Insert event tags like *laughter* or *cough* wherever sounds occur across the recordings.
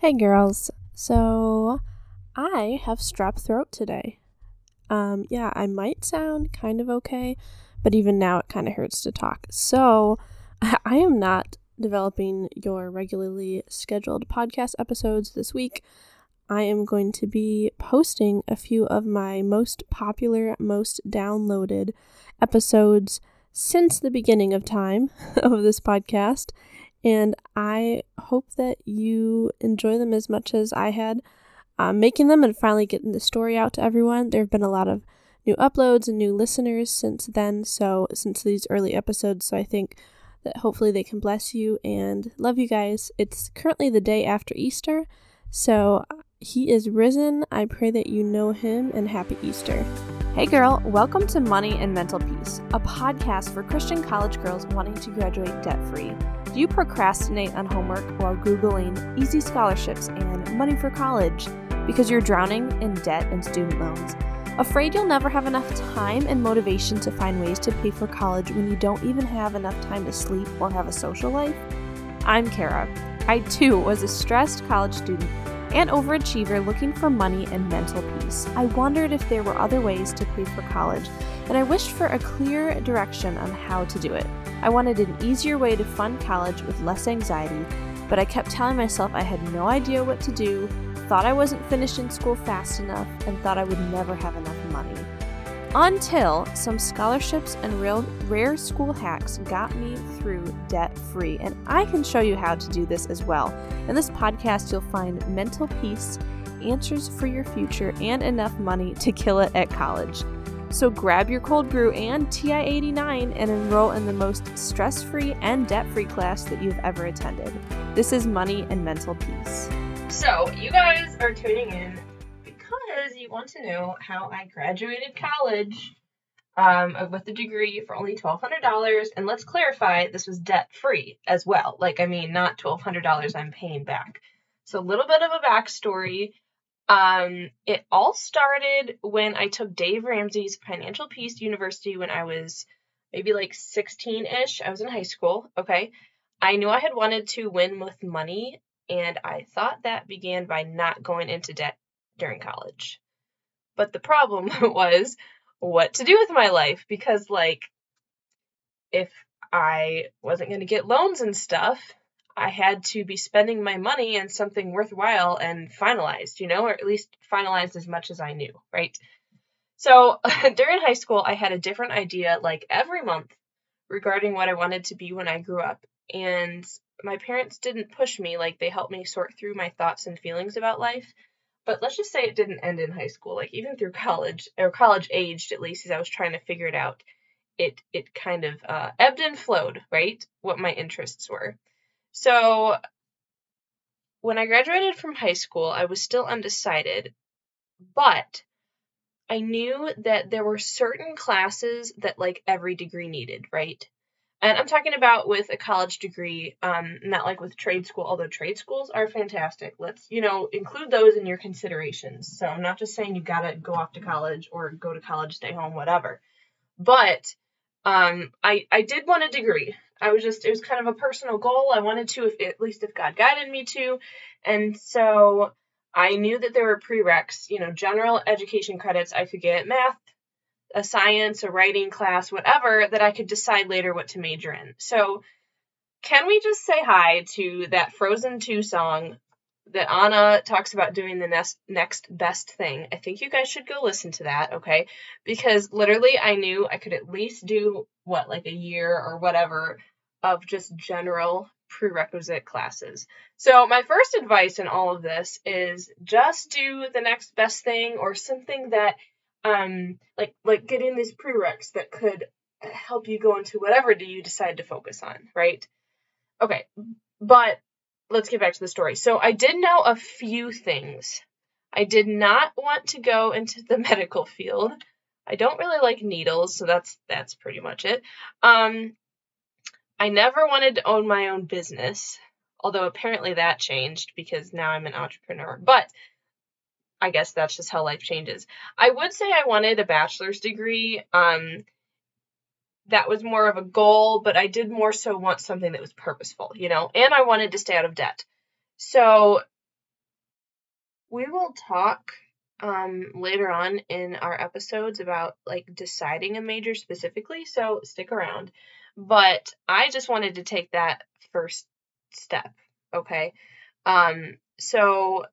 Hey girls. So I have strep throat today. Um yeah, I might sound kind of okay, but even now it kind of hurts to talk. So *laughs* I am not developing your regularly scheduled podcast episodes this week. I am going to be posting a few of my most popular, most downloaded episodes since the beginning of time *laughs* of this podcast and I hope that you enjoy them as much as I had um, making them and finally getting the story out to everyone. There have been a lot of new uploads and new listeners since then, so since these early episodes, so I think that hopefully they can bless you and love you guys. It's currently the day after Easter, so he is risen. I pray that you know him and happy Easter. Hey girl, welcome to Money and Mental Peace, a podcast for Christian college girls wanting to graduate debt free. You procrastinate on homework while Googling easy scholarships and money for college because you're drowning in debt and student loans? Afraid you'll never have enough time and motivation to find ways to pay for college when you don't even have enough time to sleep or have a social life? I'm Kara. I too was a stressed college student and overachiever looking for money and mental peace. I wondered if there were other ways to pay for college, and I wished for a clear direction on how to do it. I wanted an easier way to fund college with less anxiety, but I kept telling myself I had no idea what to do, thought I wasn't finishing school fast enough, and thought I would never have enough money. Until some scholarships and real rare school hacks got me through debt free, and I can show you how to do this as well. In this podcast, you'll find mental peace, answers for your future, and enough money to kill it at college. So grab your cold brew and TI 89 and enroll in the most stress free and debt free class that you've ever attended. This is Money and Mental Peace. So, you guys are tuning in because you want to know how I graduated college um, with a degree for only $1,200. And let's clarify, this was debt free as well. Like, I mean, not $1,200 I'm paying back. So, a little bit of a backstory. Um, it all started when I took Dave Ramsey's Financial Peace University when I was maybe like 16 ish. I was in high school. Okay. I knew I had wanted to win with money, and I thought that began by not going into debt during college. But the problem *laughs* was what to do with my life because, like, if I wasn't going to get loans and stuff, I had to be spending my money on something worthwhile and finalized, you know, or at least finalized as much as I knew, right? So *laughs* during high school, I had a different idea like every month regarding what I wanted to be when I grew up. And my parents didn't push me, like, they helped me sort through my thoughts and feelings about life. But let's just say it didn't end in high school. Like, even through college, or college aged at least, as I was trying to figure it out, it, it kind of uh, ebbed and flowed, right? What my interests were. So when I graduated from high school, I was still undecided, but I knew that there were certain classes that like every degree needed, right? And I'm talking about with a college degree, um, not like with trade school, although trade schools are fantastic. Let's, you know, include those in your considerations. So I'm not just saying you gotta go off to college or go to college, stay home, whatever. But um, I I did want a degree. I was just it was kind of a personal goal. I wanted to, if at least if God guided me to, and so I knew that there were prereqs. You know, general education credits I could get math, a science, a writing class, whatever that I could decide later what to major in. So, can we just say hi to that Frozen 2 song that Anna talks about doing the next next best thing. I think you guys should go listen to that, okay? Because literally I knew I could at least do what like a year or whatever of just general prerequisite classes. So my first advice in all of this is just do the next best thing or something that um like like getting these prereqs that could help you go into whatever do you decide to focus on, right? Okay. But let's get back to the story. So I did know a few things. I did not want to go into the *laughs* medical field. I don't really like needles, so that's that's pretty much it. Um I never wanted to own my own business, although apparently that changed because now I'm an entrepreneur. But I guess that's just how life changes. I would say I wanted a bachelor's degree. Um that was more of a goal, but I did more so want something that was purposeful, you know, and I wanted to stay out of debt. So we will talk um, later on in our episodes about like deciding a major specifically, so stick around. But I just wanted to take that first step, okay? Um, so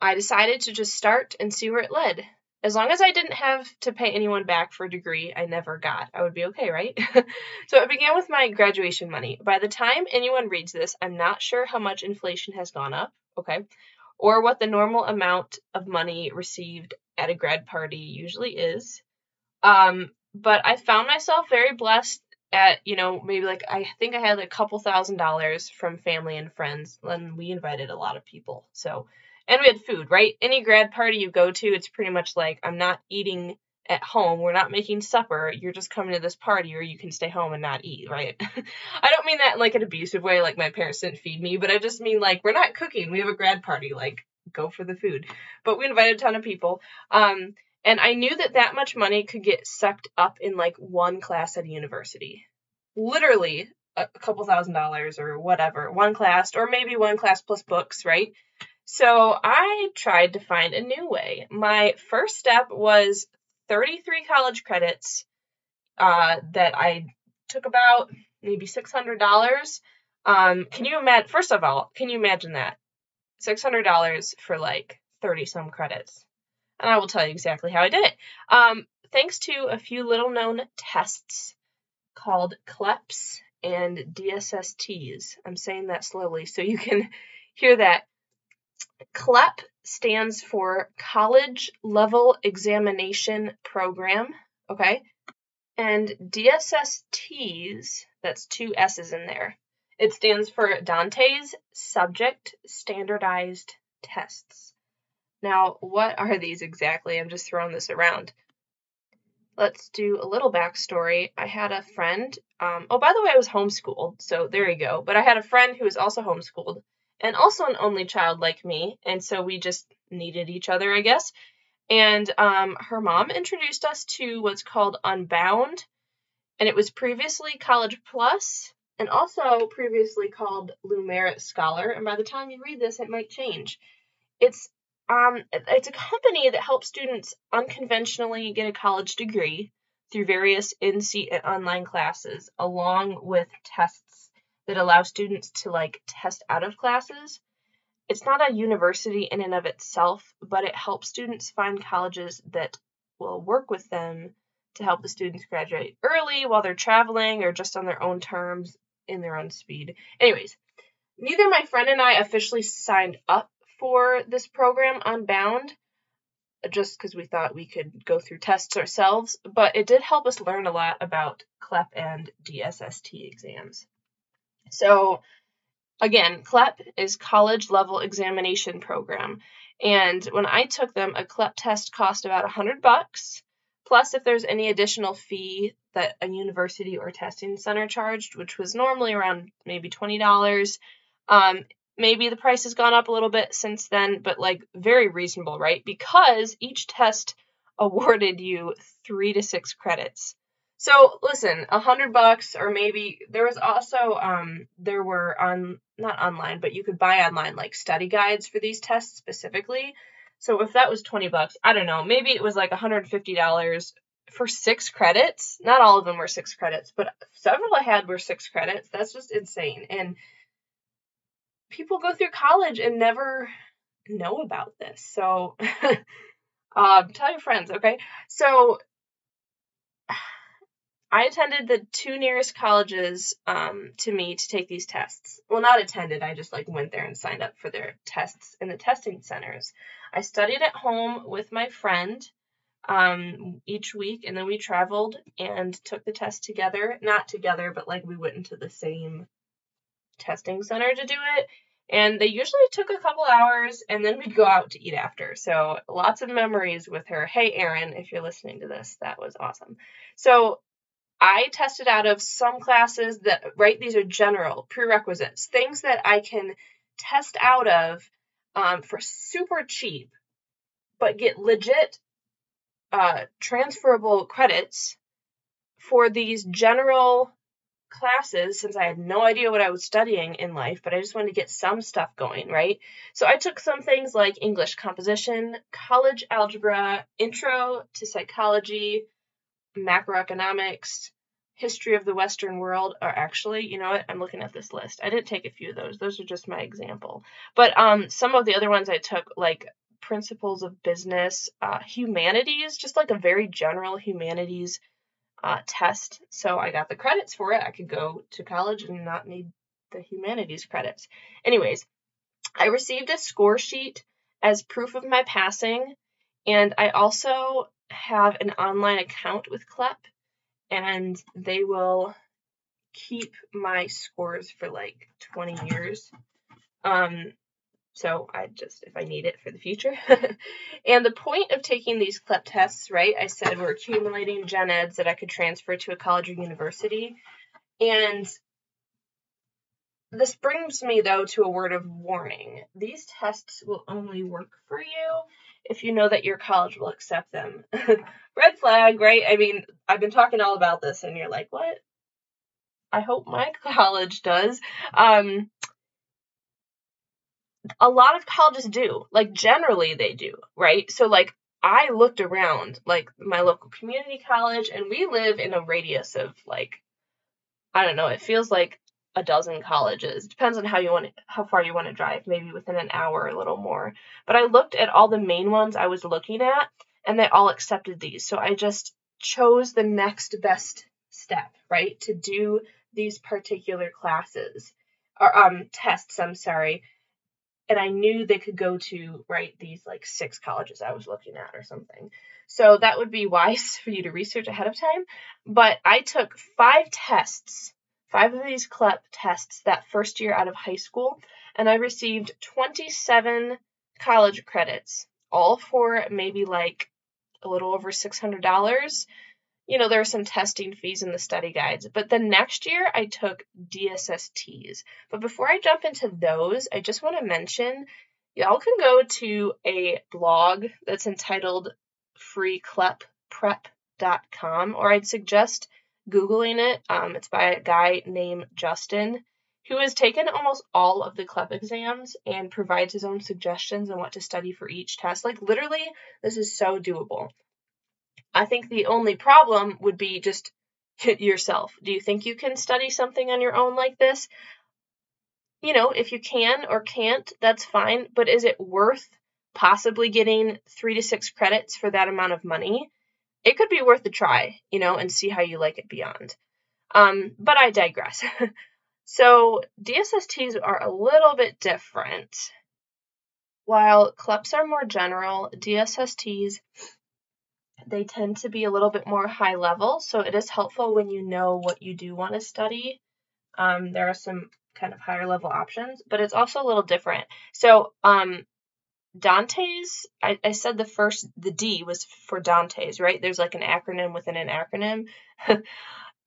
I decided to just start and see where it led. As long as I didn't have to pay anyone back for a degree I never got, I would be okay, right? *laughs* so it began with my graduation money. By the time anyone reads this, I'm not sure how much inflation has gone up, okay? Or what the normal amount of money received at a grad party usually is. Um, but I found myself very blessed at, you know, maybe like I think I had a couple thousand dollars from family and friends, and we invited a lot of people. So and we had food, right? Any grad party you go to, it's pretty much like I'm not eating at home. We're not making supper. You're just coming to this party, or you can stay home and not eat, right? *laughs* I don't mean that in like an abusive way, like my parents didn't feed me, but I just mean like we're not cooking. We have a grad party. Like go for the food. But we invited a ton of people. Um, and I knew that that much money could get sucked up in like one class at a university. Literally a couple thousand dollars or whatever, one class, or maybe one class plus books, right? So I tried to find a new way. My first step was 33 college credits uh, that I took about maybe $600. Um, can you imagine? First of all, can you imagine that? $600 for like 30 some credits. And I will tell you exactly how I did it. Um, thanks to a few little known tests called CLEPS and DSSTs. I'm saying that slowly so you can *laughs* hear that. CLEP stands for College Level Examination Program, okay? And DSSTs, that's two S's in there. It stands for DANTES Subject Standardized Tests. Now, what are these exactly? I'm just throwing this around. Let's do a little backstory. I had a friend. Um, oh, by the way, I was homeschooled, so there you go. But I had a friend who was also homeschooled and also an only child like me, and so we just needed each other, I guess. And um, her mom introduced us to what's called Unbound, and it was previously College Plus, and also previously called Lumerit Scholar. And by the time you read this, it might change. It's um, it's a company that helps students unconventionally get a college degree through various in-seat and online classes, along with tests that allow students to like test out of classes. It's not a university in and of itself, but it helps students find colleges that will work with them to help the students graduate early while they're traveling or just on their own terms in their own speed. Anyways, neither my friend and I officially signed up for this program Unbound just because we thought we could go through tests ourselves, but it did help us learn a lot about CLEP and DSST exams. So again, CLEP is college level examination program. And when I took them, a CLEP test cost about a hundred bucks. Plus, if there's any additional fee that a university or testing center charged, which was normally around maybe twenty dollars, um, maybe the price has gone up a little bit since then, but like very reasonable, right? Because each test awarded you three to six credits. So listen, a hundred bucks, or maybe there was also um there were on not online, but you could buy online like study guides for these tests specifically. So if that was twenty bucks, I don't know, maybe it was like hundred fifty dollars for six credits. Not all of them were six credits, but several I had were six credits. That's just insane. And people go through college and never know about this. So *laughs* um, tell your friends, okay? So I attended the two nearest colleges um, to me to take these tests. Well, not attended. I just like went there and signed up for their tests in the testing centers. I studied at home with my friend um, each week, and then we traveled and took the test together. Not together, but like we went into the same testing center to do it. And they usually took a couple hours, and then we'd go out to eat after. So lots of memories with her. Hey, Erin, if you're listening to this, that was awesome. So I tested out of some classes that, right, these are general prerequisites, things that I can test out of um, for super cheap, but get legit uh, transferable credits for these general classes since I had no idea what I was studying in life, but I just wanted to get some stuff going, right? So I took some things like English composition, college algebra, intro to psychology, macroeconomics, history of the Western world, or actually, you know what? I'm looking at this list. I didn't take a few of those. Those are just my example. But um, some of the other ones I took, like principles of business, uh, humanities, just like a very general humanities uh, test. So I got the credits for it. I could go to college and not need the humanities credits. Anyways, I received a score sheet as proof of my passing, and I also have an online account with CLEP, and they will keep my scores for like 20 years. Um, so I just, if I need it for the future. *laughs* and the point of taking these CLEP tests, right, I said we're accumulating gen eds that I could transfer to a college or university. And this brings me, though, to a word of warning. These tests will only work for you if you know that your college will accept them. *laughs* Red flag, right? I mean, I've been talking all about this, and you're like, what? I hope my *laughs* college does. Um, a lot of colleges do. Like generally they do, right? So like I looked around like my local community college and we live in a radius of like I don't know, it feels like a dozen colleges. Depends on how you want to, how far you want to drive, maybe within an hour or a little more. But I looked at all the main ones I was looking at and they all accepted these. So I just chose the next best step, right? To do these particular classes or um tests, I'm sorry and I knew they could go to right these like six colleges I was looking at or something. So that would be *laughs* wise for you to research ahead of time. But I took five tests, five of these CLEP tests that first year out of high school, and I received 27 college credits, all for maybe like a little over $600 you know, there are some testing fees in the study guides. But the next year I took DSSTs. But before I jump into those, I just want to mention y'all can go to a blog that's entitled freeclepprep.com, or I'd suggest Googling it. Um, it's by a guy named Justin who has taken almost all of the CLEP exams and provides his own suggestions on what to study for each test. Like, literally, this is so doable. I think the only problem would be just *laughs* yourself. Do you think you can study something on your own like this? You know, if you can or can't, that's fine, but is it worth possibly getting three to six credits for that amount of money? It could be worth a try, you know, and see how you like it beyond. Um, but I digress. *laughs* so DSSTs are a little bit different. While CLEPs are more general, DSSTs they tend to be a little bit more high level, so it is helpful when you know what you do want to study. Um, there are some kind of higher level options, but it's also a little different. So, um, DANTES, I, I said the first, the D was for DANTES, right? There's like an acronym within an acronym. *laughs*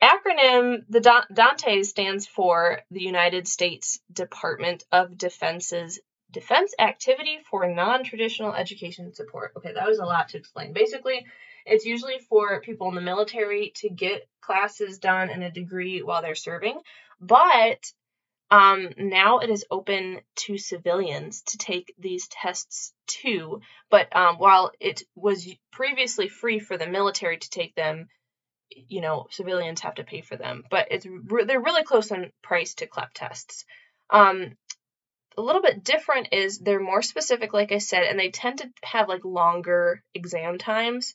acronym, the da- Dante stands for the United States Department of Defense's Defense Activity for Non-Traditional Education Support. Okay, that was a lot to explain. Basically, it's usually for people in the military to get classes done and a degree while they're serving, but um, now it is open to civilians to take these tests too. But um, while it was previously free for the military to take them, you know, civilians have to pay for them. But it's re- they're really close in price to CLEP tests. Um, a little bit different is they're more specific, like I said, and they tend to have like longer exam times.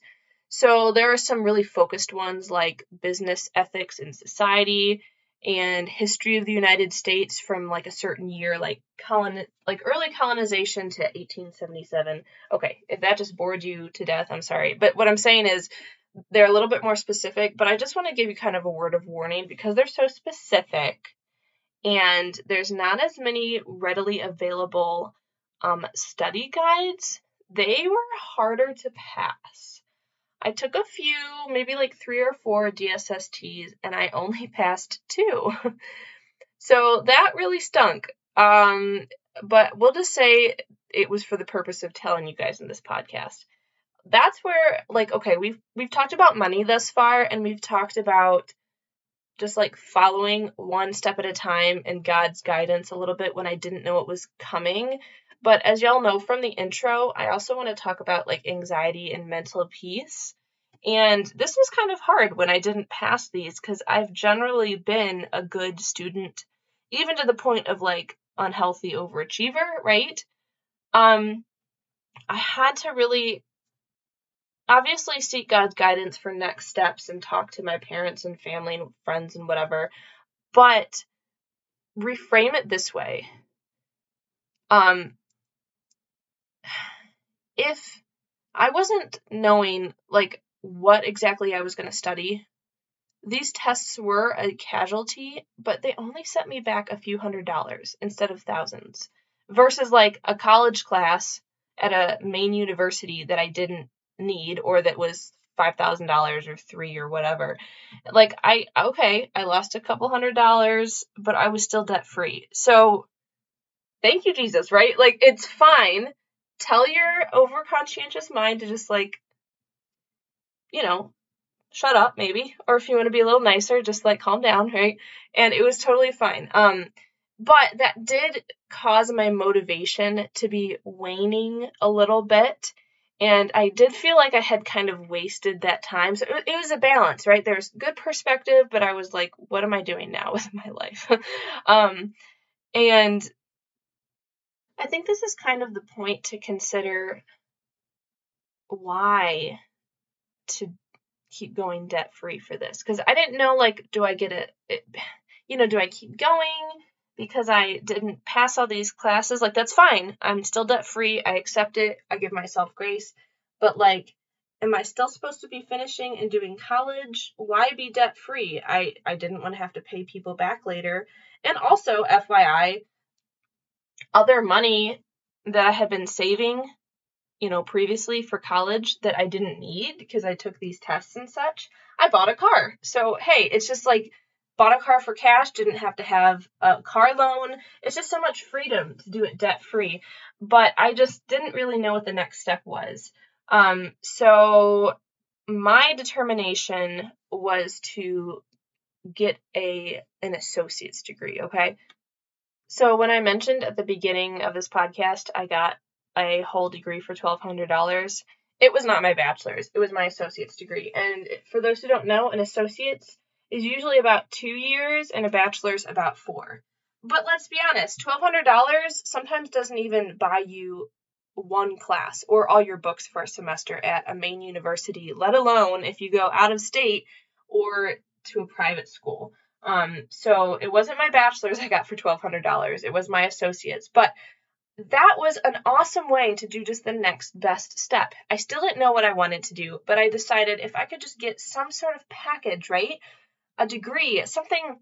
So there are some really focused ones like business ethics and society and history of the United States from like a certain year, like colon like early colonization to 1877. Okay, if that just bored you to death, I'm sorry. But what I'm saying is they're a little bit more specific, but I just want to give you kind of a word of warning because they're so specific and there's not as many readily available um, study guides. They were harder to pass. I took a few, maybe like three or four DSSTs, and I only *laughs* passed two. *laughs* so that really stunk. Um, but we'll just say it was for the purpose of telling you guys in this podcast. That's where, like, okay, we've we've talked about money thus far, and we've talked about just like following one step at a time and God's guidance a little bit when I didn't know it was coming. But as y'all know from the intro, I also want to talk about like anxiety and mental peace. And this was kind of hard when I didn't pass these because I've generally been a good student, even to the point of like unhealthy overachiever, right? Um, I had to really obviously seek God's guidance for next steps and talk to my parents and family and friends and whatever, but reframe it this way. Um, *sighs* if I wasn't knowing like what exactly I was going to study, these tests were a casualty, but they only set me back a few hundred dollars instead of thousands versus like a college class at a main university that I didn't need or that was five thousand dollars or three or whatever. Like I okay, I lost a couple hundred dollars, but I was still debt free. So thank you, Jesus, right? Like it's fine. Tell your over conscientious mind to just like, you know, shut up maybe. Or if you want to be a little nicer, just like calm down, right? And it was totally fine. Um but that did cause my motivation to be waning a little bit and I did feel like I had kind of wasted that time. So it, was a balance, right? There's good perspective, but I was like, what am I doing now *laughs* with my life? *laughs* um, and I think this is kind of the point to consider why to keep going debt free for this. Because I didn't know, like, do I get it, you know, do I keep going? because I didn't pass all these classes. Like, that's fine. I'm still debt free. I accept it. I give myself grace. But, like, am I still supposed to be finishing and doing college? Why be debt free? I, I didn't want to have to pay people back later. And also, FYI, other money that I had been saving, you know, previously for college that I didn't need because I took these tests and such, I bought a car. So, hey, it's just like, bought a car for cash, didn't have to have a car loan. It's just so much freedom to do it debt free. But I just didn't really know what the next step was. Um, so my determination was to get a an associate's degree, okay? So when I mentioned at the beginning of this podcast I got a whole degree for $1200, it was not my bachelor's, it was my associate's degree. And for those who don't know, an associate's is usually about two years and a bachelor's about four. But let's be honest, $1,200 sometimes doesn't even buy you one class or all your books for a semester at a main university, let alone if you go out of state or to a private school. Um, so it wasn't my bachelor's I got for $1,200, it was my associate's. But that was an awesome way to do just the next best step. I still didn't know what I wanted to do, but I decided if I could just get some sort of package, right? a degree, something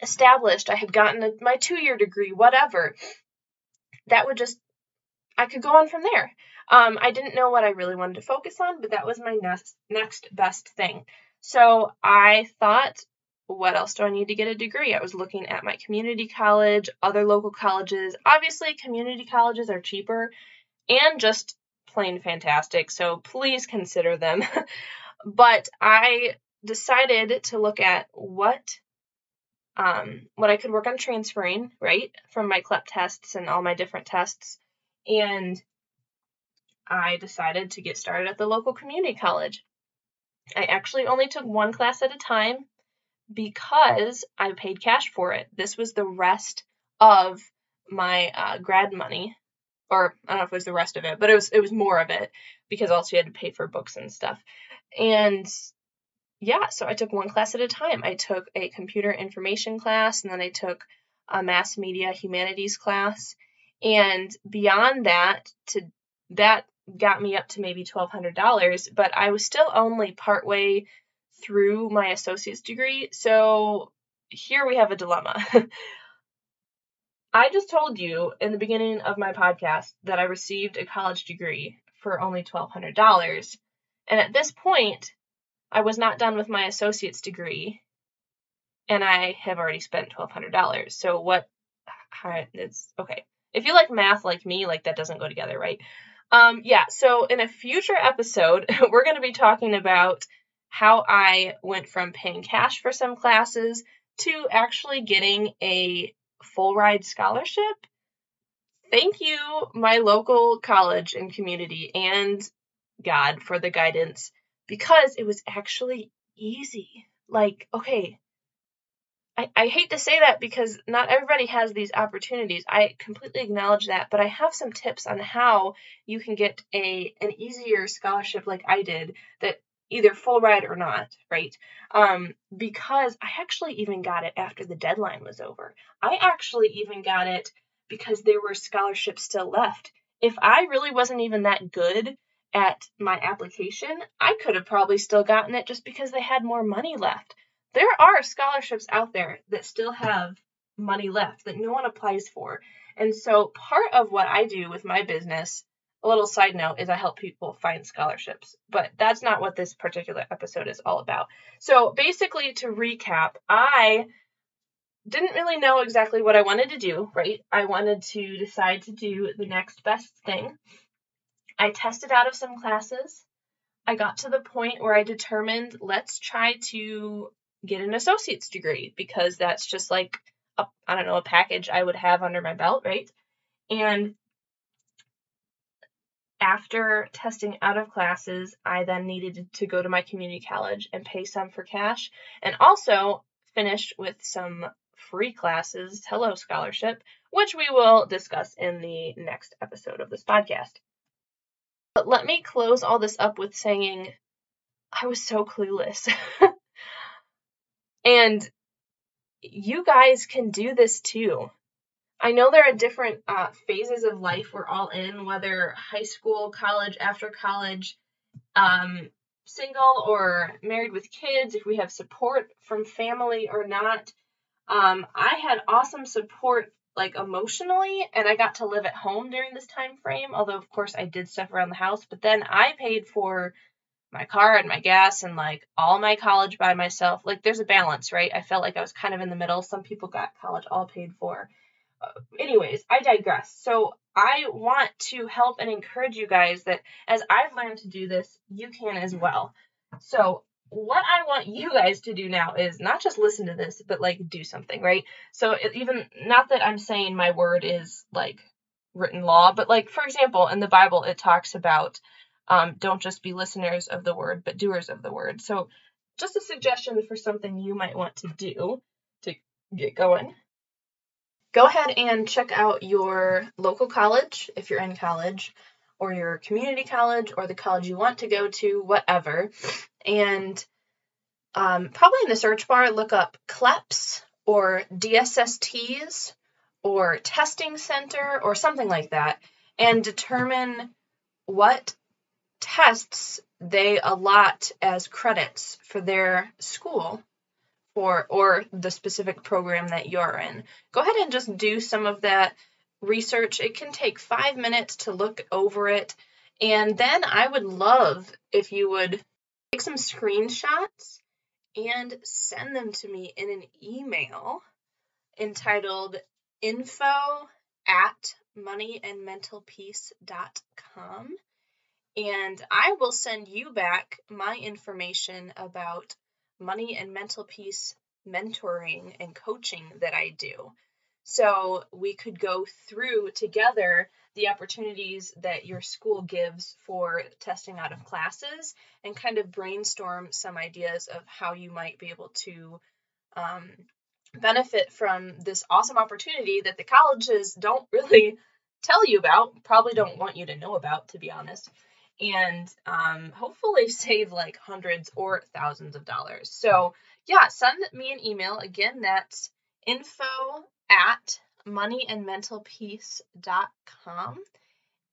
established. I had gotten a, my two year degree, whatever. That would just, I could go on from there. Um, I didn't know what I really wanted to focus on, but that was my next next best thing. So I thought, what else do I need to get a degree? I was looking at my community college, other local colleges. Obviously, community colleges are cheaper and just plain fantastic. So please consider them. *laughs* but I decided to look at what um, what I could work on transferring, right, from my CLEP tests and all my different tests. And I decided to get started at the local community college. I actually only took one class at a time because I paid cash for it. This was the rest of my uh, grad money, or I don't know if it was the rest of it, but it was it was more of it because also you had to pay for books and stuff. And yeah, so I took one class at a time. I took a computer information class and then I took a mass media humanities class. And beyond that, to that got me up to maybe $1,200, but I was still only partway through my associate's degree. So here we have a dilemma. *laughs* I just told you in the beginning of my podcast that I received a college degree for only $1,200. And at this point, I was not done with my associate's degree, and I have already spent twelve hundred dollars. So what? It's okay. If you like math like me, like that doesn't go together, right? Um, yeah. So in a future episode, *laughs* we're going to be talking about how I went from paying cash for some classes to actually getting a full ride scholarship. Thank you, my local college and community, and God for the guidance because it was actually easy. Like, okay, I, I hate to say that because not everybody has these opportunities. I completely acknowledge that, but I have some tips on how you can get a an easier scholarship like I did that either full ride or not, right? Um, because I actually even got it after the deadline was over. I actually even got it because there were scholarships still left. If I really wasn't even that good at my application, I could have probably still gotten it just because they had more money left. There are scholarships out there that still have money left that no one applies for. And so part of what I do with my business a little side note is I help people find scholarships, but that's not what this particular episode is all about. So basically, to recap, I didn't really know exactly what I wanted to do, right? I wanted to decide to do the next best thing. I tested out of some classes. I got to the point where I determined let's try to get an associate's degree because that's just like a, I don't know, a package I would have under my belt, right? And after testing out of classes, I then needed to go to my community college and pay some for cash and also finish with some free classes, Hello Scholarship, which we will discuss in the next episode of this podcast. But let me close all this up with saying I was so clueless. *laughs* and you guys can do this too. I know there are different uh, phases of life we're all in, whether high school, college, after college, um, single or married with kids, if we have support from family or not. Um, I had awesome support like emotionally and I got to live at home during this time frame, although of course I did stuff around the house, but then I paid for my car and my gas and like all my college by myself. Like there's a balance, right? I felt like I was kind of in the middle. Some people got college all paid for anyways, I digress. So I want to help and encourage you guys that as I've learned to do this, you can as well. So what I want you guys to do now is not just listen to this, but like do something, right? So it, even not that I'm saying my word is like written law, but like for example, in the Bible it talks about um, don't just be listeners of the word, but doers of the word. So just a suggestion for something you might want to do to get going go ahead and check out your local college if you're in college, or your community college, or the college you want to go to, whatever. And um, probably in the search bar, look up CLEPS or DSSTs or testing center or something like that and determine what tests they allot as credits for their school for or the specific program that you're in. Go ahead and just do some of that research. It can take 5 minutes to look over it and then I would love if you would take some screenshots and send them to me in an email entitled info at moneyandmentalpeace.com and I will send you back my information about money and mental peace mentoring and coaching that I do. So we could go through together the opportunities that your school gives for testing out of classes and kind of brainstorm some ideas of how you might be able to um, benefit from this awesome opportunity that the colleges don't really tell you about, probably don't want you to know about, to be honest and um, hopefully *laughs* save like hundreds or thousands of dollars. So, yeah, send me an email. Again, that's info at moneyandmentalpeace.com.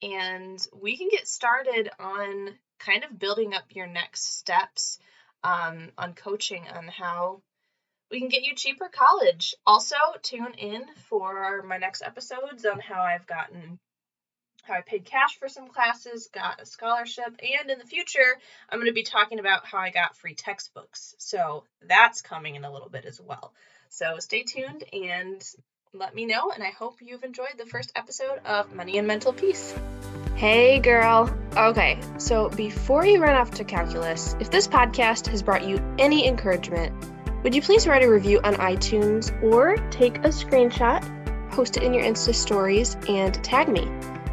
And we can get started on kind of building up your next steps um, on coaching on how we can get you cheaper college. Also, tune in for my next episodes on how I've gotten how I paid cash for some classes, got a scholarship, and in the future, I'm going to be talking about how I got free textbooks. So that's coming in a little bit as well. So stay tuned and let me know, and I hope you've enjoyed the first episode of Money and Mental Peace. Hey, girl. Okay, so before you run off to calculus, if this podcast has brought you any encouragement, would you please write a review on iTunes or take a screenshot, post it in your Insta stories, and tag me?